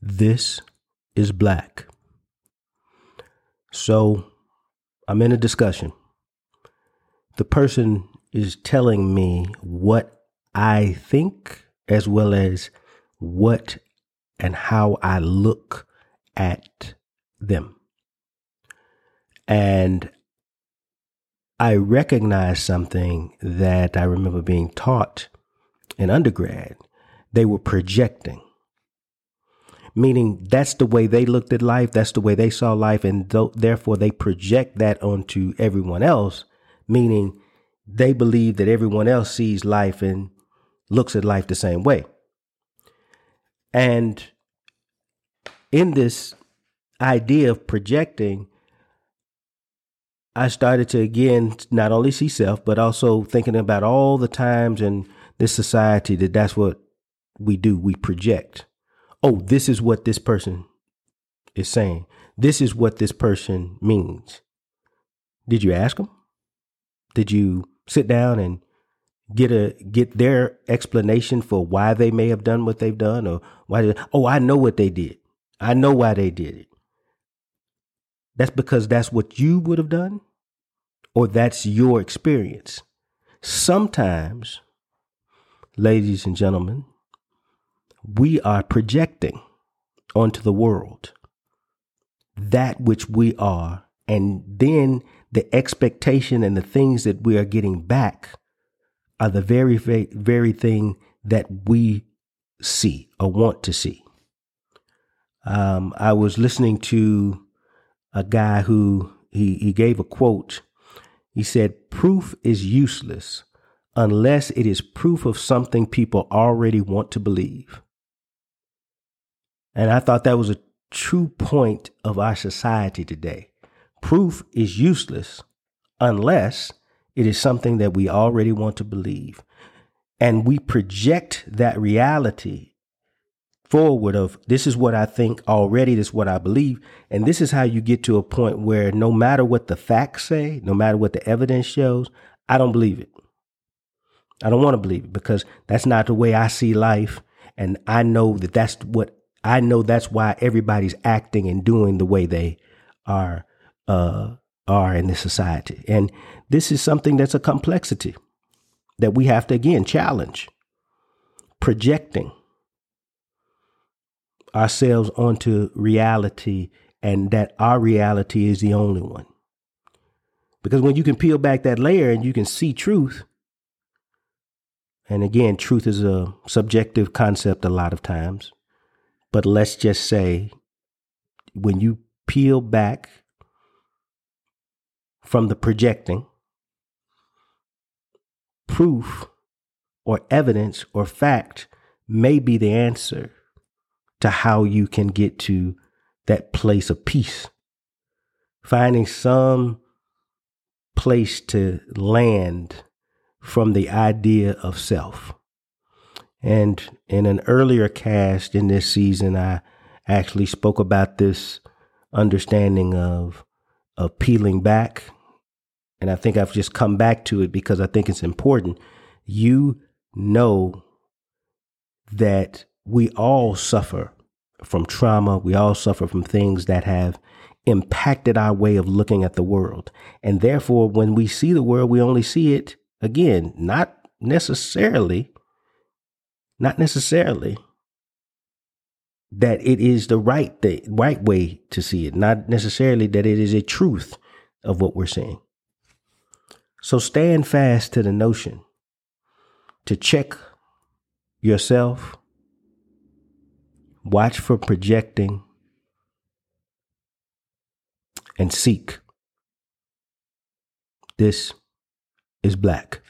This is black. So I'm in a discussion. The person is telling me what I think as well as what and how I look at them. And I recognize something that I remember being taught in undergrad. They were projecting, meaning that's the way they looked at life, that's the way they saw life, and th- therefore they project that onto everyone else, meaning they believe that everyone else sees life and looks at life the same way. And in this idea of projecting, I started to again not only see self, but also thinking about all the times in this society that that's what we do. We project. Oh, this is what this person is saying. This is what this person means. Did you ask them? Did you sit down and get a get their explanation for why they may have done what they've done or why they, oh I know what they did. I know why they did it. That's because that's what you would have done or that's your experience. Sometimes, ladies and gentlemen, we are projecting onto the world that which we are, and then the expectation and the things that we are getting back are the very, very thing that we see or want to see. Um, I was listening to a guy who he, he gave a quote. He said, Proof is useless unless it is proof of something people already want to believe. And I thought that was a true point of our society today. Proof is useless unless it is something that we already want to believe. And we project that reality forward of this is what I think already, this is what I believe. And this is how you get to a point where no matter what the facts say, no matter what the evidence shows, I don't believe it. I don't want to believe it because that's not the way I see life. And I know that that's what I know that's why everybody's acting and doing the way they are uh, are in this society. And this is something that's a complexity that we have to again challenge. Projecting ourselves onto reality and that our reality is the only one. Because when you can peel back that layer and you can see truth, and again, truth is a subjective concept a lot of times, but let's just say when you peel back from the projecting, proof or evidence or fact may be the answer to how you can get to that place of peace. Finding some place to land from the idea of self. And in an earlier cast in this season, I actually spoke about this understanding of, of peeling back. And I think I've just come back to it because I think it's important. You know that we all suffer from trauma. We all suffer from things that have impacted our way of looking at the world. And therefore, when we see the world, we only see it again, not necessarily, not necessarily that it is the right thing, right way to see it, not necessarily that it is a truth of what we're seeing. So stand fast to the notion to check yourself, watch for projecting, and seek. This is black.